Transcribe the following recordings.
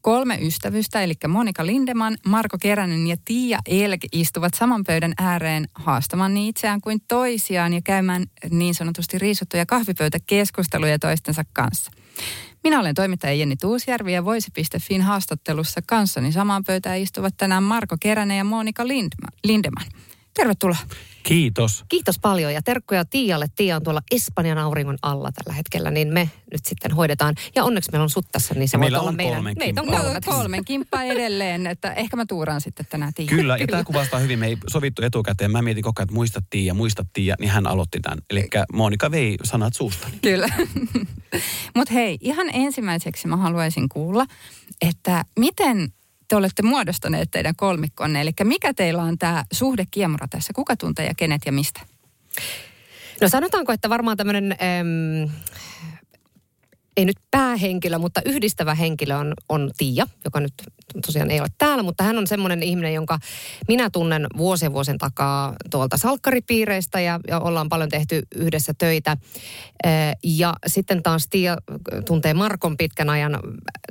kolme ystävystä, eli Monika Lindeman, Marko Keränen ja Tiia Elk istuvat saman pöydän ääreen haastamaan niin itseään kuin toisiaan ja käymään niin sanotusti riisuttuja kahvipöytäkeskusteluja toistensa kanssa. Minä olen toimittaja Jenni Tuusjärvi ja Voisi.fin haastattelussa kanssani samaan pöytään istuvat tänään Marko Keränen ja Monika Lindeman. Tervetuloa. Kiitos. Kiitos paljon ja terkkuja Tialle. Tiia on tuolla Espanjan auringon alla tällä hetkellä, niin me nyt sitten hoidetaan. Ja onneksi meillä on sut tässä, niin se voi olla meidän. Kolmen meitä on kolme kolmen kimppa edelleen, että ehkä mä tuuraan sitten tänään Tiia. Kyllä, ja tämä kuvastaa hyvin. Me ei sovittu etukäteen. Mä mietin koko ajan, että muistattiin ja muistattiin, ja niin hän aloitti tämän. Eli Monika vei sanat suustani. Kyllä. Mutta hei, ihan ensimmäiseksi mä haluaisin kuulla, että miten te olette muodostaneet teidän kolmikkonne, eli mikä teillä on tämä suhde kiemura tässä, kuka tuntee ja kenet ja mistä? No sanotaanko, että varmaan tämmöinen, äm, ei nyt päähenkilö, mutta yhdistävä henkilö on, on Tiia, joka nyt tosiaan ei ole täällä, mutta hän on semmoinen ihminen, jonka minä tunnen vuosien vuosien takaa tuolta salkkaripiireistä ja, ja ollaan paljon tehty yhdessä töitä. Ja sitten taas Tiia tuntee Markon pitkän ajan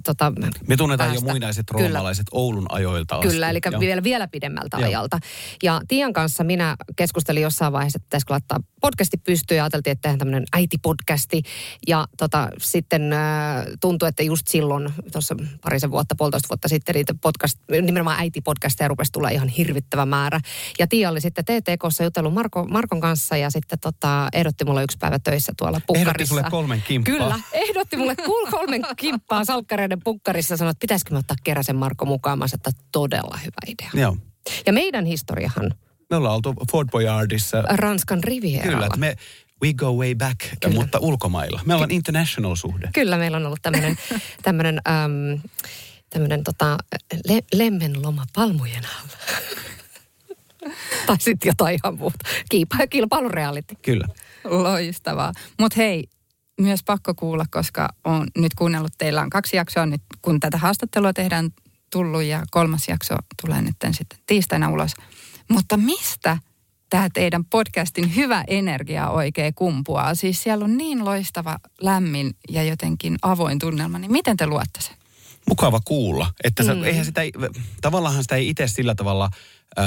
tota, Me tunnetaan jo päästä. muinaiset Kyllä. roomalaiset Oulun ajoilta asti. Kyllä, eli vielä, vielä pidemmältä Joo. ajalta. Ja Tian kanssa minä keskustelin jossain vaiheessa, että pitäisikö laittaa podcasti pystyyn ja ajateltiin, että tehdään tämmöinen äitipodcasti. Ja tota, sitten äh, tuntui, että just silloin, tuossa parisen vuotta, puolitoista vuotta sitten, niitä podcast, nimenomaan äitipodcasteja rupesi tulla ihan hirvittävä määrä. Ja Tia oli sitten TTKssa jutellut Marko, Markon kanssa ja sitten tota, ehdotti mulle yksi päivä töissä tuolla pukkarissa. Ehdotti sulle kolmen kimppaa. Kyllä, ehdotti mulle kolmen kimppaa salkkareiden pukkarissa sanoi, että pitäisikö me ottaa Keräsen Marko mukaan. Mä sanoin, että todella hyvä idea. Joo. Ja meidän historiahan Me ollaan oltu Fort Boyardissa. Ranskan rivieralla. Kyllä, että me we go way back, Kyllä. mutta ulkomailla. Me ollaan international suhde. Kyllä meillä on ollut tämmöinen tämmönen, äm, tämmönen tota, le, lemmenloma palmujen alla. tai sitten jotain ihan muuta. Kiipa, kilpailureality. Kyllä. Loistavaa. Mutta hei, myös pakko kuulla, koska on nyt kuunnellut, teillä on kaksi jaksoa nyt, kun tätä haastattelua tehdään tullut ja kolmas jakso tulee nyt sitten tiistaina ulos. Mutta mistä tämä teidän podcastin hyvä energia oikein kumpuaa? Siis siellä on niin loistava, lämmin ja jotenkin avoin tunnelma, niin miten te luotte sen? mukava kuulla. Että sä, mm. eihän sitä, tavallaan sitä ei itse sillä tavalla ö,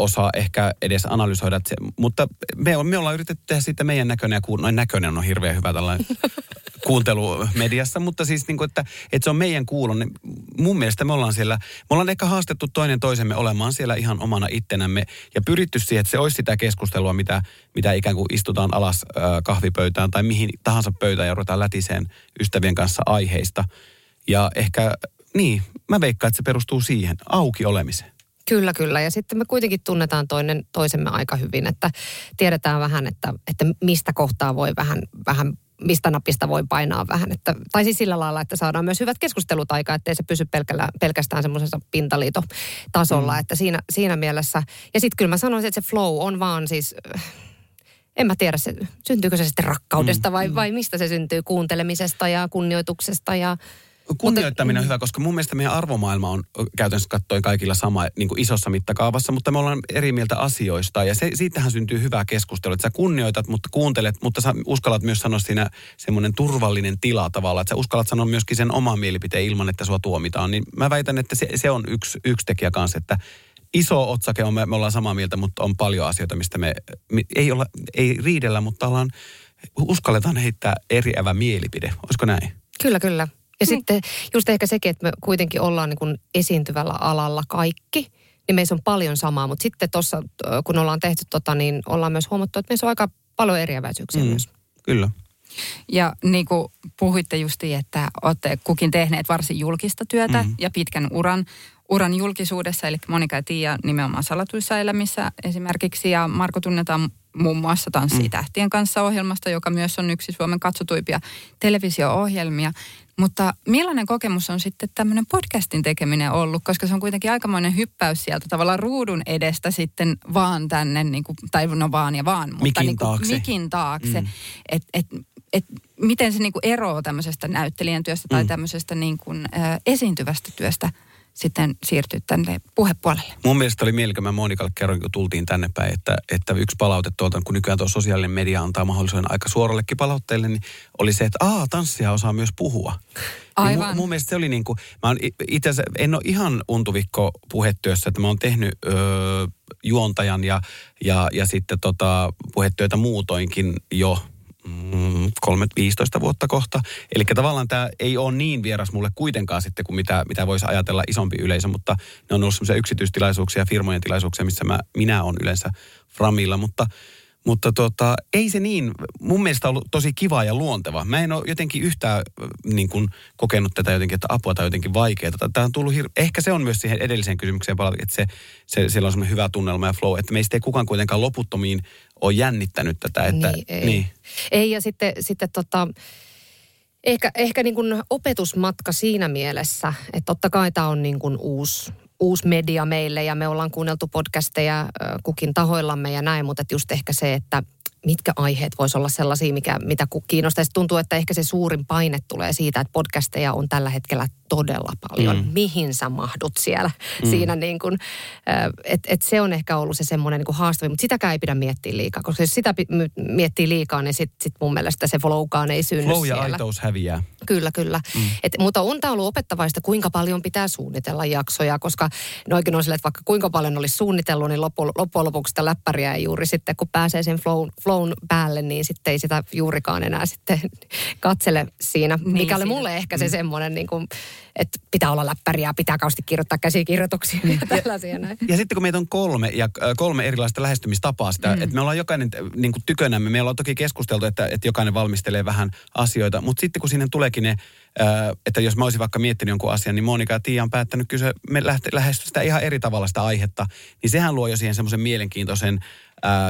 osaa ehkä edes analysoida. Se, mutta me, me ollaan yritetty tehdä siitä meidän näköinen ja kuun, noin näköinen on hirveän hyvä tällainen kuuntelu mediassa, mutta siis niin kuin, että, että se on meidän kuulon. Niin mun mielestä me ollaan siellä, me ollaan ehkä haastettu toinen toisemme olemaan siellä ihan omana ittenämme ja pyritty siihen, että se olisi sitä keskustelua, mitä, mitä ikään kuin istutaan alas kahvipöytään tai mihin tahansa pöytään ja ruvetaan lätiseen ystävien kanssa aiheista. Ja ehkä, niin, mä veikkaan, että se perustuu siihen, auki olemiseen. Kyllä, kyllä. Ja sitten me kuitenkin tunnetaan toinen toisemme aika hyvin, että tiedetään vähän, että, että mistä kohtaa voi vähän, vähän mistä napista voi painaa vähän. Että, tai siis sillä lailla, että saadaan myös hyvät keskustelut aikaa, ettei se pysy pelkällä, pelkästään semmoisessa pintaliitotasolla. Mm. Että siinä, siinä mielessä, ja sitten kyllä mä sanoisin, että se flow on vaan siis, en mä tiedä, se, syntyykö se sitten rakkaudesta vai, vai mistä se syntyy, kuuntelemisesta ja kunnioituksesta ja Kunnioittaminen on hyvä, koska mun mielestä meidän arvomaailma on käytännössä katsoen kaikilla sama niin kuin isossa mittakaavassa, mutta me ollaan eri mieltä asioista ja se, siitähän syntyy hyvää keskustelua, että sä kunnioitat, mutta kuuntelet, mutta sä uskallat myös sanoa siinä semmoinen turvallinen tila tavallaan, että sä uskallat sanoa myöskin sen oman mielipiteen ilman, että sua tuomitaan, niin mä väitän, että se, se on yksi, yksi tekijä kanssa, että iso otsake on, me, me ollaan samaa mieltä, mutta on paljon asioita, mistä me, me ei, olla, ei riidellä, mutta ollaan, uskalletaan heittää eriävä mielipide, olisiko näin? Kyllä, kyllä. Ja niin. sitten just ehkä sekin, että me kuitenkin ollaan niin kuin esiintyvällä alalla kaikki, niin meissä on paljon samaa. Mutta sitten tuossa, kun ollaan tehty tota, niin ollaan myös huomattu, että meissä on aika paljon eriäväisyyksiä mm. myös. Kyllä. Ja niin kuin puhuitte justi, että olette kukin tehneet varsin julkista työtä mm-hmm. ja pitkän uran, uran julkisuudessa, eli Monika ja Tiia nimenomaan salatuissa elämissä esimerkiksi, ja Marko tunnetaan muun muassa Tanssii mm. tähtien kanssa ohjelmasta, joka myös on yksi Suomen katsotuimpia televisio-ohjelmia. Mutta millainen kokemus on sitten tämmöinen podcastin tekeminen ollut, koska se on kuitenkin aikamoinen hyppäys sieltä tavallaan ruudun edestä sitten vaan tänne, niin kuin, tai no vaan ja vaan, mutta Mikin niin kuin, taakse. mikin taakse. Mm. Et, et, et, miten se niin kuin eroaa tämmöisestä näyttelijän työstä tai Mm. tämmöisestä niin kuin, ä, esiintyvästä työstä sitten siirtyä tänne puhepuolelle? Mun mielestä oli mieli, kun mä Monikalle kerroin, kun tultiin tänne päin, että, että yksi palaute tuolta, kun nykyään tuo sosiaalinen media antaa mahdollisuuden aika suorallekin palautteille, niin oli se, että aa, tanssia osaa myös puhua. Niin Aivan. mun, mun mielestä se oli niin kuin, mä itse asiassa, en ole ihan untuvikko puhetyössä, että mä oon tehnyt öö, juontajan ja, ja, ja sitten tota, puhetyötä muutoinkin jo mm, 3-15 vuotta kohta. Eli tavallaan tämä ei ole niin vieras mulle kuitenkaan sitten kuin mitä, mitä voisi ajatella isompi yleisö, mutta ne on ollut semmoisia yksityistilaisuuksia, firmojen tilaisuuksia, missä mä, minä olen yleensä framilla, mutta mutta tota, ei se niin, mun mielestä ollut tosi kiva ja luonteva. Mä en ole jotenkin yhtään äh, niin kuin, kokenut tätä jotenkin, että apua tai jotenkin vaikeaa. Tämä on tullut hir- Ehkä se on myös siihen edelliseen kysymykseen palata, että se, se, siellä on semmoinen hyvä tunnelma ja flow, että meistä ei kukaan kuitenkaan loputtomiin ole jännittänyt tätä. Että, niin, ei. Niin. ei, ja sitten, sitten tota, ehkä, ehkä niin kuin opetusmatka siinä mielessä, että totta kai tämä on niin kuin uusi, uusi media meille ja me ollaan kuunneltu podcasteja kukin tahoillamme ja näin, mutta just ehkä se, että mitkä aiheet voisi olla sellaisia, mikä, mitä kiinnostaisi. Tuntuu, että ehkä se suurin paine tulee siitä, että podcasteja on tällä hetkellä todella paljon. Mm. Mm. Mihin sä mahdut siellä mm. siinä niin kuin, että et se on ehkä ollut se semmoinen niin kuin haastavin, mutta sitäkään ei pidä miettiä liikaa, koska jos sitä miettii liikaa, niin sit, sit mun mielestä se flowkaan ei synny Flow ja siellä. aitous häviää. Kyllä, kyllä. Mm. Et, mutta on tämä ollut opettavaista, kuinka paljon pitää suunnitella jaksoja, koska ne oikein on silleen, että vaikka kuinka paljon olisi suunnitellut, niin loppu, loppujen lopuksi sitä läppäriä ei juuri sitten, kun pääsee sen flown, flown päälle, niin sitten ei sitä juurikaan enää sitten katsele siinä. Niin, Mikä oli siinä. mulle ehkä se semmoinen, niin kuin, että pitää olla läppäriä, pitää kausti kirjoittaa käsikirjoituksia ja tällaisia näin. Ja sitten kun meitä on kolme ja äh, kolme erilaista lähestymistapaa sitä, mm. että me ollaan jokainen äh, niin kuin tykönämme, me ollaan toki keskusteltu, että, että jokainen valmistelee vähän asioita, mutta sitten kun sinne tuleekin ne, äh, että jos mä olisin vaikka miettinyt jonkun asian, niin Monika ja Tiia on päättänyt kysyä, me lähte, lähestyä sitä ihan eri tavalla sitä aihetta, niin sehän luo jo siihen semmoisen mielenkiintoisen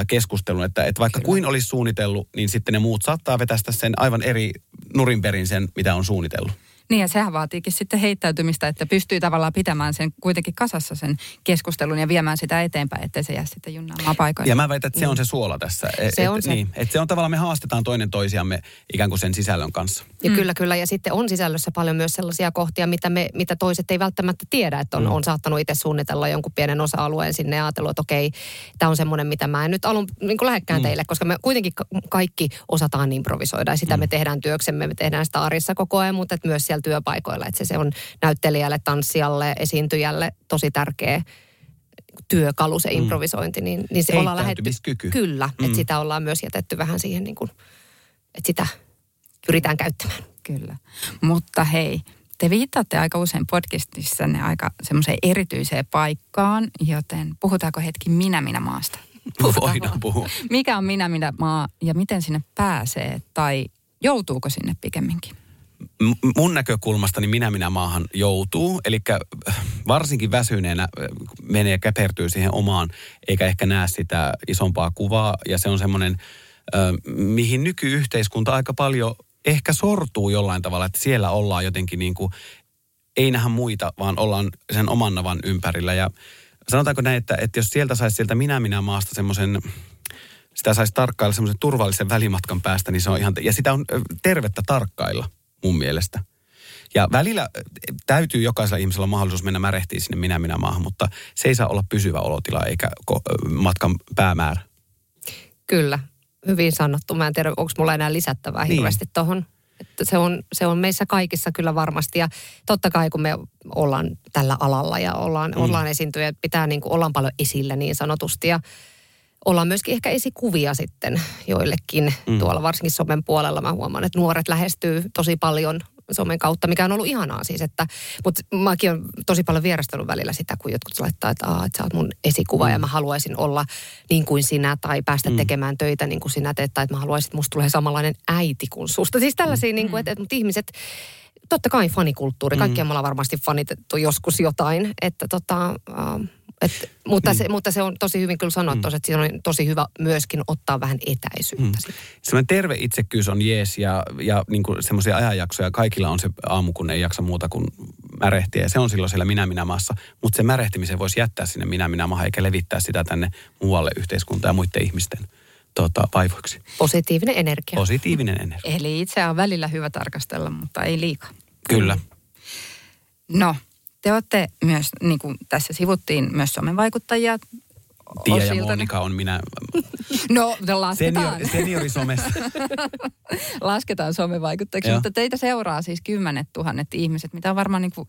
keskustelun, että, että vaikka kuin olisi suunnitellut, niin sitten ne muut saattaa vetästä sen aivan eri nurinperin sen, mitä on suunnitellut. Niin ja sehän vaatiikin sitten heittäytymistä, että pystyy tavallaan pitämään sen kuitenkin kasassa sen keskustelun ja viemään sitä eteenpäin, ettei se jää sitten junnaamaan paikoille. Ja mä väitän, että se on se suola tässä. Et, Se on et, se. Niin, että se on tavallaan, me haastetaan toinen toisiamme ikään kuin sen sisällön kanssa. Ja mm. kyllä, kyllä. Ja sitten on sisällössä paljon myös sellaisia kohtia, mitä, me, mitä toiset ei välttämättä tiedä. Että on, mm. on saattanut itse suunnitella jonkun pienen osa-alueen sinne ja ajatellut, että okei, tämä on semmoinen, mitä mä en nyt alun niin lähekkään mm. teille, koska me kuitenkin ka- kaikki osataan improvisoida. Ja sitä mm. me tehdään työksemme, me tehdään sitä arjessa koko ajan, mutta että myös siellä työpaikoilla. Että se, se on näyttelijälle, tanssijalle, esiintyjälle tosi tärkeä työkalu se improvisointi, niin, niin se ollaan lähetty. Kyllä, mm. Mm. että sitä ollaan myös jätetty vähän siihen, niin kuin, että sitä pyritään käyttämään. Kyllä. Mutta hei, te viittaatte aika usein podcastissanne aika semmoiseen erityiseen paikkaan, joten puhutaanko hetki minä minä maasta? Voidaan puhua. Mikä on minä minä maa ja miten sinne pääsee tai joutuuko sinne pikemminkin? Mun näkökulmasta niin minä minä maahan joutuu. Eli varsinkin väsyneenä äh, menee ja käpertyy siihen omaan, eikä ehkä näe sitä isompaa kuvaa. Ja se on semmoinen, äh, mihin nykyyhteiskunta aika paljon ehkä sortuu jollain tavalla, että siellä ollaan jotenkin niin kuin, ei nähdä muita, vaan ollaan sen oman navan ympärillä. Ja sanotaanko näin, että, että jos sieltä saisi sieltä minä minä maasta semmoisen sitä saisi tarkkailla semmoisen turvallisen välimatkan päästä, niin se on ihan, ja sitä on tervettä tarkkailla mun mielestä. Ja välillä ö, täytyy jokaisella ihmisellä olla mahdollisuus mennä märehtiä sinne minä minä maahan, mutta se ei saa olla pysyvä olotila eikä matkan päämäärä. Kyllä, hyvin sanottu. Mä en tiedä, onko mulla enää lisättävää Niin. hirveästi tuohon. Että se, on, se on meissä kaikissa kyllä varmasti. Ja totta kai kun me ollaan tällä alalla ja ollaan, mm. ollaan esiintyjä, pitää niin kuin, ollaan paljon esillä niin sanotusti. Ja ollaan myöskin ehkä esikuvia sitten joillekin mm. tuolla varsinkin somen puolella. Mä huomaan, että nuoret lähestyy tosi paljon somen kautta, mikä on ollut ihanaa siis. Että, mutta mäkin olen tosi paljon vierastanut välillä sitä, kun jotkut laittaa, että, Aa, että sä oot mun esikuva mm. ja mä haluaisin olla niin kuin sinä tai päästä mm. tekemään töitä niin kuin sinä teet tai että mä haluaisin, että musta tulee samanlainen äiti kuin susta. Siis tällaisia, mm. niin kuin, että, että mutta ihmiset, totta kai fanikulttuuri, kaikki mm. me ollaan varmasti fanitettu joskus jotain, että tota, äh, Et, mutta, se, mutta se on tosi hyvin kyllä sanottu, mm. että siinä on tosi hyvä myöskin ottaa vähän etäisyyttä. Mm. Semmoinen terve itsekkyys on jees ja, ja niin semmoisia ajanjaksoja. Kaikilla on se aamu, kun ei jaksa muuta kuin märehtiä. Ja se on silloin siellä minä-minä-maassa. Mutta se märehtimisen voisi jättää sinne minä-minä-maahan eikä levittää sitä tänne muualle yhteiskuntaan ja muiden ihmisten tota, vaivoiksi. Positiivinen energia. Positiivinen energia. Eli itse on välillä hyvä tarkastella, mutta ei liikaa. Kyllä. No, te olette myös, niin kuin tässä sivuttiin, myös somevaikuttajia. Tia ja Monika on minä. No, lasketaan. Senior, seniorisomessa. lasketaan somevaikuttajiksi, mutta teitä seuraa siis kymmenet tuhannet ihmiset, mitä on varmaan niin kuin,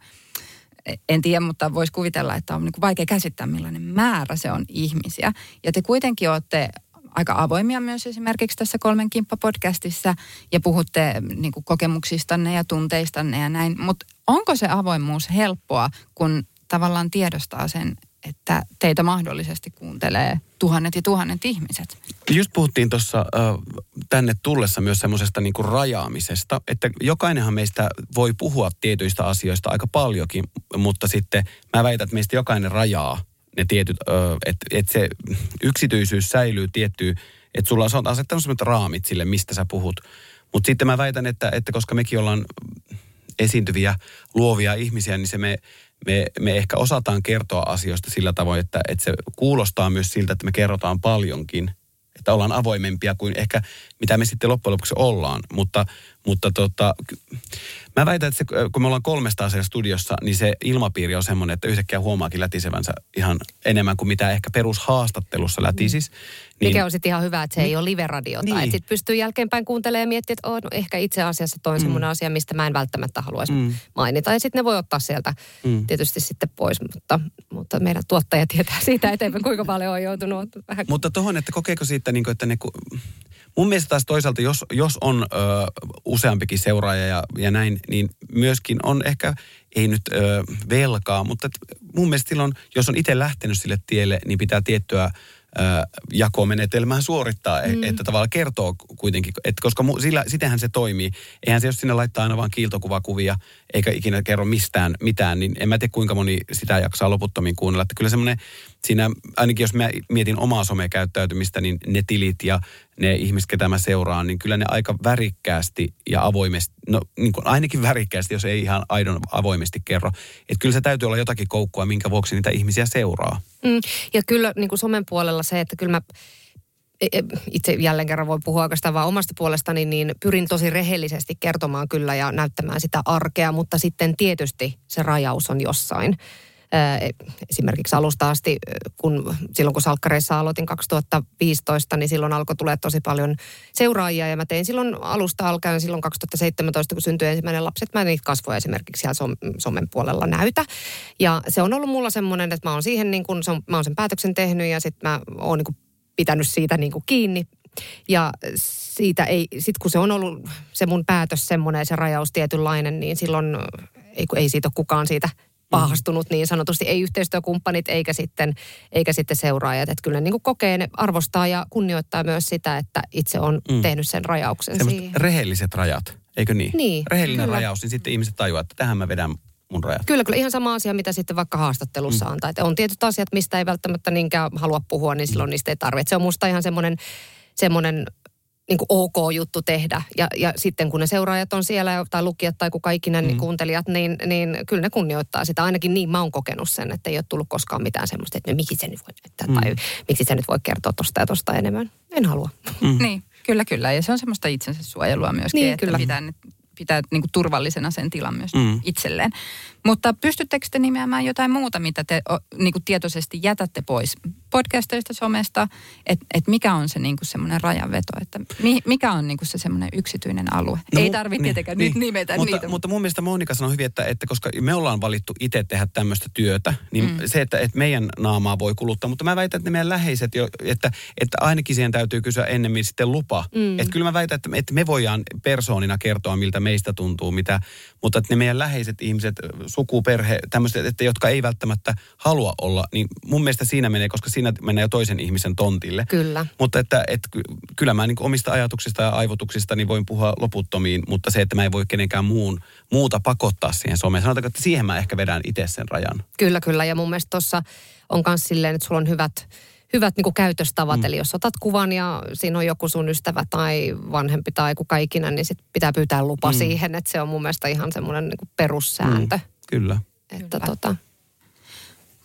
en tiedä, mutta voisi kuvitella, että on niin kuin vaikea käsittää, millainen määrä se on ihmisiä. Ja te kuitenkin olette aika avoimia myös esimerkiksi tässä Kolmen kimppa-podcastissa ja puhutte niin kuin kokemuksistanne ja tunteistanne ja näin. Mutta onko se avoimuus helppoa, kun tavallaan tiedostaa sen, että teitä mahdollisesti kuuntelee tuhannet ja tuhannet ihmiset? Just puhuttiin tuossa tänne tullessa myös semmoisesta niinku rajaamisesta, että jokainenhan meistä voi puhua tietyistä asioista aika paljonkin, mutta sitten mä väitän, että meistä jokainen rajaa ne tietyt, että et se yksityisyys säilyy tiettyy, että sulla on asettanut sellaiset raamit sille, mistä sä puhut. Mutta sitten mä väitän, että, että koska mekin ollaan esiintyviä, luovia ihmisiä, niin se me, me, me ehkä osataan kertoa asioista sillä tavoin, että, että se kuulostaa myös siltä, että me kerrotaan paljonkin – että ollaan avoimempia kuin ehkä mitä me sitten loppujen lopuksi ollaan. Mutta, mutta tota, mä väitän, että se, kun me ollaan kolmesta asiaa studiossa, niin se ilmapiiri on semmoinen, että yhtäkkiä huomaakin lätisevänsä ihan enemmän kuin mitä ehkä perushaastattelussa lätisis. Niin, Mikä on sitten ihan hyvä, että se niin, ei ole live-radiota. Niin. Sitten pystyy jälkeenpäin kuuntelemaan ja miettimään, että oh, no ehkä itse asiassa toi on mm. semmoinen asia, mistä mä en välttämättä haluaisi mm. mainita. Ja sitten ne voi ottaa sieltä mm. tietysti sitten pois, mutta, mutta meidän tuottaja tietää siitä eteenpäin, kuinka paljon on joutunut vähän. Mutta tuohon, että kokeeko siitä, niin kuin, että ne, mun mielestä taas toisaalta, jos, jos on ö, useampikin seuraaja ja, ja näin, niin myöskin on ehkä, ei nyt ö, velkaa, mutta mun mielestä silloin, jos on itse lähtenyt sille tielle, niin pitää tiettyä jakomenetelmää suorittaa, e- mm. että tavallaan kertoo kuitenkin, että koska mu, sillä, sitenhän se toimii. Eihän se, jos sinne laittaa aina vaan kiiltokuvakuvia, eikä ikinä kerro mistään mitään, niin en mä tiedä kuinka moni sitä jaksaa loputtomiin kuunnella. Että kyllä semmoinen, siinä ainakin jos mä mietin omaa somekäyttäytymistä, niin ne tilit ja ne ihmiset, ketä mä seuraan, niin kyllä ne aika värikkäästi ja avoimesti, no niin kuin ainakin värikkäästi, jos ei ihan aidon avoimesti kerro. Että kyllä se täytyy olla jotakin koukkua, minkä vuoksi niitä ihmisiä seuraa. Mm, ja kyllä niin kuin somen puolella se, että kyllä mä e, e, itse jälleen kerran voi puhua oikeastaan vaan omasta puolestani, niin pyrin tosi rehellisesti kertomaan kyllä ja näyttämään sitä arkea, mutta sitten tietysti se rajaus on jossain. Esimerkiksi alusta asti, kun silloin kun Salkkareissa aloitin 2015, niin silloin alkoi tulee tosi paljon seuraajia ja mä tein silloin alusta alkaen silloin 2017, kun syntyi ensimmäinen lapsi, että mä niitä kasvoja esimerkiksi siellä somen puolella näytä. Ja se on ollut mulla semmoinen, että mä oon siihen niin kuin, mä oon sen päätöksen tehnyt ja sitten mä oon niin pitänyt siitä niin kuin kiinni ja siitä ei, sit kun se on ollut se mun päätös semmoinen se rajaus tietynlainen, niin silloin ei, ei siitä ole kukaan siitä pahastunut niin sanotusti, ei yhteistyökumppanit eikä sitten, eikä sitten seuraajat. Että kyllä ne niin kokee, ne arvostaa ja kunnioittaa myös sitä, että itse on mm. tehnyt sen rajauksen Semmoiset siihen. rehelliset rajat, eikö niin? Niin. Rehellinen kyllä. rajaus, niin sitten ihmiset tajuaa, että tähän mä vedän mun rajat. Kyllä, kyllä ihan sama asia, mitä sitten vaikka haastattelussa mm. antaa. Että on tietyt asiat, mistä ei välttämättä niinkään halua puhua, niin silloin mm. niistä ei tarvitse. Se on musta ihan semmoinen semmoinen niin kuin ok juttu tehdä. Ja, ja sitten kun ne seuraajat on siellä, tai lukijat tai kuka ikinä, niin mm. niin kuuntelijat, niin, niin kyllä ne kunnioittaa sitä. Ainakin niin mä oon kokenut sen, että ei ole tullut koskaan mitään semmoista, että no, miksi se nyt voi näyttää, mm. tai miksi se nyt voi kertoa tosta ja tosta enemmän. En halua. Mm. Niin, kyllä, kyllä. Ja se on semmoista itsensä suojelua myöskin, niin, että kyllä. pitää, pitää niin kuin turvallisena sen tilan myös mm. itselleen. Mutta pystyttekö te nimeämään jotain muuta, mitä te niin kuin tietoisesti jätätte pois podcasteista, somesta, että et mikä on se niin kuin semmoinen rajanveto, että mi, mikä on niin kuin se semmoinen yksityinen alue. No, Ei tarvitse niin, tietenkään niin, nyt nimetä mutta, niitä. Mutta mun mielestä Monika sanoi hyvin, että, että koska me ollaan valittu itse tehdä tämmöistä työtä, niin mm. se, että, että meidän naamaa voi kuluttaa, mutta mä väitän, että ne meidän läheiset, jo, että, että ainakin siihen täytyy kysyä ennemmin sitten lupa. Mm. Että kyllä mä väitän, että, että me voidaan persoonina kertoa, miltä meistä tuntuu, mitä, mutta että ne meidän läheiset ihmiset, suku, perhe, tämmöiset, että jotka ei välttämättä halua olla, niin mun mielestä siinä menee, koska siinä menee jo toisen ihmisen tontille. Kyllä. Mutta että, että ky- kyllä mä niin omista ajatuksista ja aivotuksista niin voin puhua loputtomiin, mutta se, että mä en voi kenenkään muun, muuta pakottaa siihen someen. Sanotaanko, että siihen mä ehkä vedän itse sen rajan. Kyllä, kyllä. Ja mun mielestä tuossa on myös silleen, että sulla on hyvät, hyvät niin käytöstavat. Mm. Eli jos otat kuvan ja siinä on joku sun ystävä tai vanhempi tai kuka ikinä, niin sit pitää pyytää lupa mm. siihen. Että se on mun mielestä ihan semmoinen niin perussääntö. Mm. Kyllä. Että Kyllä. tota,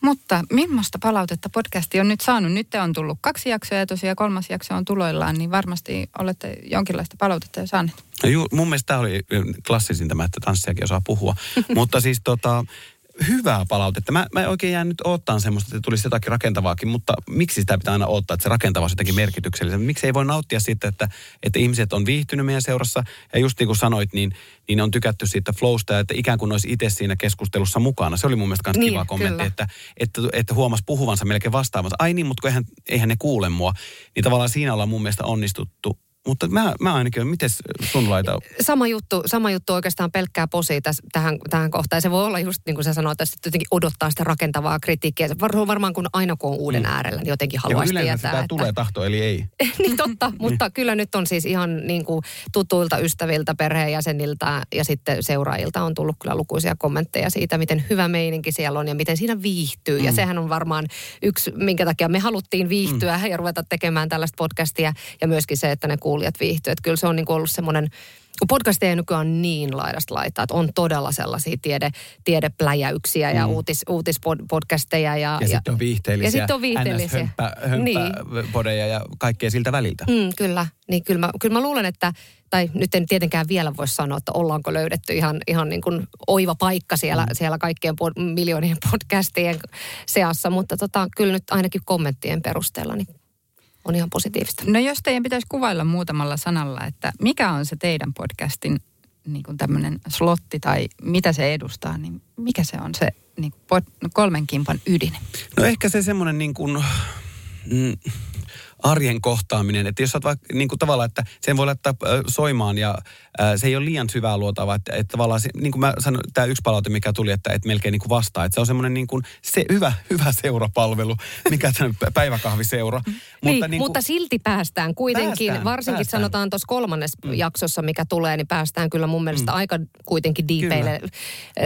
Mutta millaista palautetta podcasti on nyt saanut? Nyt on tullut kaksi jaksoa ja tosiaan kolmas jakso on tuloillaan, niin varmasti olette jonkinlaista palautetta jo saaneet. No Ju, mun mielestä tämä oli klassisin tämä, että tanssijakin osaa puhua. mutta siis tota, hyvää palautetta. Mä, mä oikein jään nyt odottaa semmoista, että tulisi jotakin rakentavaakin, mutta miksi sitä pitää aina odottaa, että se rakentava on jotenkin merkityksellistä? Miksi ei voi nauttia siitä, että, että ihmiset on viihtynyt meidän seurassa ja just niin kuin sanoit, niin, niin on tykätty siitä flowsta ja että ikään kuin olisi itse siinä keskustelussa mukana. Se oli mun mielestä myös Niin, kiva kommentti, kyllä. että, että, että huomasi puhuvansa melkein vastaavansa. Ai niin, mutta kun eihän, eihän ne kuule mua. Niin tavallaan siinä ollaan mun mielestä onnistuttu. Mutta mä, mä ainakin, miten sun laita? sama juttu, sama juttu oikeastaan pelkkää posi täs, tähän, tähän kohtaan. Se voi olla just niin kuin sä sanoit, että jotenkin odottaa sitä rakentavaa kritiikkiä. Se var- varmaan kun aina kun on uuden äärellä, niin jotenkin haluaisi tietää. sitä että- tulee tahto, eli ei. niin totta, mutta kyllä nyt on siis ihan niin kuin tutuilta ystäviltä, perheenjäseniltä ja sitten seuraajilta on tullut kyllä lukuisia kommentteja siitä, miten hyvä meininki siellä on ja miten siinä viihtyy. Mm. Ja sehän on varmaan yksi, minkä takia me haluttiin viihtyä mm. ja ruveta tekemään tällaista podcastia ja myöskin se, että ne kuulijat viihtyy. Että kyllä se on niin kuin ollut semmoinen kun podcasteja nykyään on niin laidasta laitaa, että on todella sellaisia tiede, tiedepläjäyksiä ja mm. uutis, uutispodcasteja. Ja, Ja, sitten on viihteellisiä, Ja sitten on viihteellisiä. NS-hömppä, hömppä Niin. ja kaikkea siltä väliltä. Mm, kyllä, niin kyllä mä, kyllä mä luulen, että, tai nyt en tietenkään vielä voi sanoa, että ollaanko löydetty ihan, ihan niin kuin oiva paikka siellä, mm. siellä kaikkien pod, miljoonien podcastien seassa, mutta tota, kyllä nyt ainakin kommenttien perusteella niin on ihan positiivista. No jos teidän pitäisi kuvailla muutamalla sanalla, että mikä on se teidän podcastin niin kuin tämmöinen slotti tai mitä se edustaa, niin mikä se on se niin kuin pod, kolmen kimpan ydin? No ehkä se semmoinen niin kuin, mm, arjen kohtaaminen, että jos sä oot vaikka niin kuin tavallaan, että sen voi laittaa soimaan ja se ei ole liian syvää luotavaa, että, että tavallaan se, niin kuin mä sanoin, tämä yksi palaute, mikä tuli, että, että melkein niin kuin vastaa, että se on semmoinen niin kuin se, hyvä, hyvä seurapalvelu, mikä on päiväkahviseura. Mutta, niin, niin kuin, mutta silti päästään kuitenkin, Päästään, varsinkin päästään. sanotaan tuossa kolmannessa mm. jaksossa, mikä tulee, niin päästään kyllä mun mielestä mm. aika kuitenkin diipeille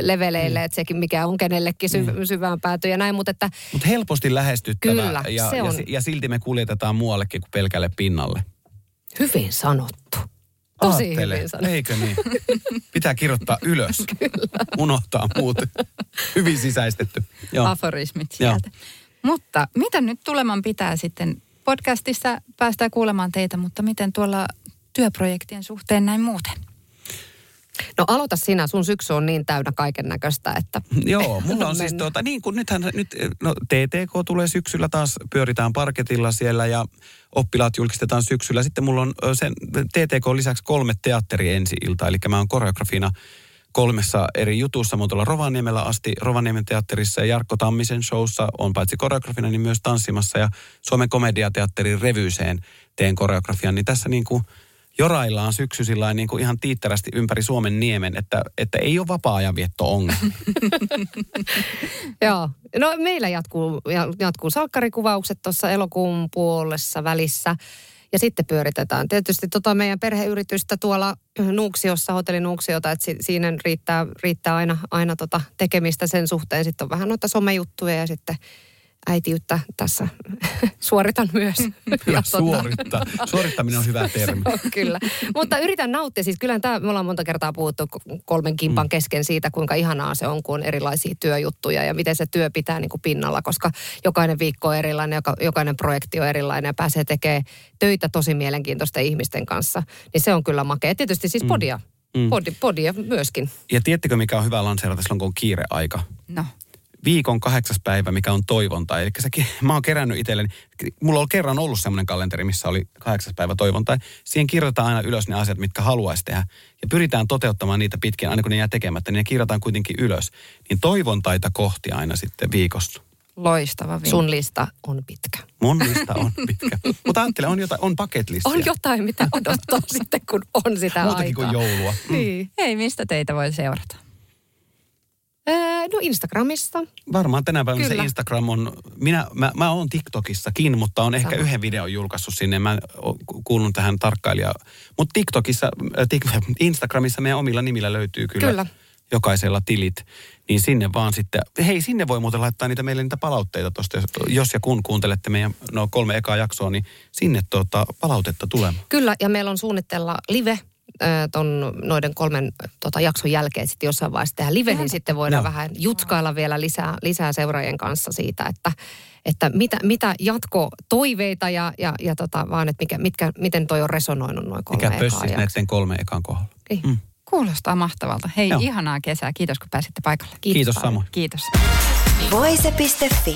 leveleille, mm. että sekin mikä on kenellekin sy- mm. syvään pääty ja näin, mutta että Mutta helposti lähestyttävä Kyllä, ja, se ja, on. si- ja silti me kuljetetaan muuallekin kuin pelkälle pinnalle. hyvin sanottu. Tosi Aattele, hyvin sanottu. Eikö niin? Pitää kirjoittaa ylös. Unohtaa muut. Hyvin sisäistetty. Joo. Aforismit Joo. sieltä. Mutta mitä nyt tuleman pitää sitten? Podcastissa päästään kuulemaan teitä, mutta miten tuolla työprojektien suhteen näin muuten? No aloita sinä, sun syksy on niin täynnä kaiken näköistä, että... Joo, mulla on siis tuota, niin kuin nythän, nyt, no TTK tulee syksyllä taas, pyöritään parketilla siellä ja oppilaat julkistetaan syksyllä. Sitten mulla on sen TTK lisäksi kolme teatteri ensi ilta, eli mä oon koreografina kolmessa eri jutussa. Mä oon tuolla Rovaniemellä asti Rovaniemen teatterissa ja Jarkko Tammisen showssa on paitsi koreografina, niin myös tanssimassa ja Suomen komediateatterin revyyseen teen koreografian. Niin tässä niin kuin joraillaan syksy niin kuin ihan tiitterästi ympäri Suomen niemen, että, että ei ole vapaa-ajanvietto ongelma. Joo. No meillä jatkuu, ja- jatkuu salkkarikuvaukset tuossa elokuun puolessa välissä. Ja sitten pyöritetään tietysti tota meidän perheyritystä tuolla Nuuksiossa, hotelli Nuuksiota, että si- siinä riittää, riittää aina, aina tota tekemistä sen suhteen. Sitten on vähän noita somejuttuja ja sitten äitiyttä tässä suoritan myös. Ja tota- Suorittaa. Suorittaminen on hyvä termi. on kyllä. Mutta yritän nauttia. Siis kyllähän tämä, me ollaan monta kertaa puhuttu kolmen kimpan mm. kesken siitä, kuinka ihanaa se on, kun on erilaisia työjuttuja ja miten se työ pitää niin kuin pinnalla, koska jokainen viikko on erilainen, joka, jokainen projekti on erilainen ja pääsee tekemään töitä tosi mielenkiintoisten ihmisten kanssa. Niin se on kyllä makea. Tietysti siis podia. Mm. Podi, podia myöskin. Ja tiedättekö, mikä on hyvä lanseerata silloin, kun on kiireaika? No, Viikon kahdeksas päivä, mikä on toivonta. Eli sekin, mä oon kerännyt itselleni, mulla on kerran ollut semmoinen kalenteri, missä oli kahdeksas päivä toivonta. Siihen kirjoitetaan aina ylös ne asiat, mitkä haluaisi tehdä. Ja pyritään toteuttamaan niitä pitkin, aina kun ne jää tekemättä, niin ne kirjataan kuitenkin ylös. Niin toivontaita kohti aina sitten viikossa. Loistava vinkki. Sun lista on pitkä. Mun lista on pitkä. Mutta ajattele, on, jotain, on bucket listia. On jotain, mitä odottaa sitten, kun on sitä Muutakin aikaa. kuin joulua. Mm. Niin. Hei, mistä teitä voi seurata? No Instagramista. Varmaan tänä päivänä se Kyllä. Instagram on, minä, mä, mä oon TikTokissakin, mutta on ehkä Sama. yhden videon julkaissut sinne. Mä kuulun tähän tarkkailija. Mutta TikTokissa, äh, tik, Instagramissa meidän omilla nimillä löytyy kyllä, Kyllä. jokaisella tilit. Niin sinne vaan sitten, hei sinne voi muuten laittaa niitä meille niitä palautteita tosta, jos, ja kun kuuntelette meidän no, kolme ekaa jaksoa, niin sinne tuota, palautetta tulemaan. Kyllä, ja meillä on suunnitella live ton noiden kolmen tota, jakson jälkeen sitten jossain vaiheessa tehdä live, niin sitten voidaan Joo. vähän jutskailla vielä lisää, lisää seuraajien kanssa siitä, että, että mitä, mitä jatkotoiveita ja, ja, ja tota, vaan, että mikä, mitkä, miten toi on resonoinut noin kolme Mikä pössis näiden kolme ekan kohdalla. Niin. Mm. Kuulostaa mahtavalta. Hei, Joo. ihanaa kesää. Kiitos, kun pääsitte paikalle. Kiitos paljon. samoin. Kiitos. Voise.fi.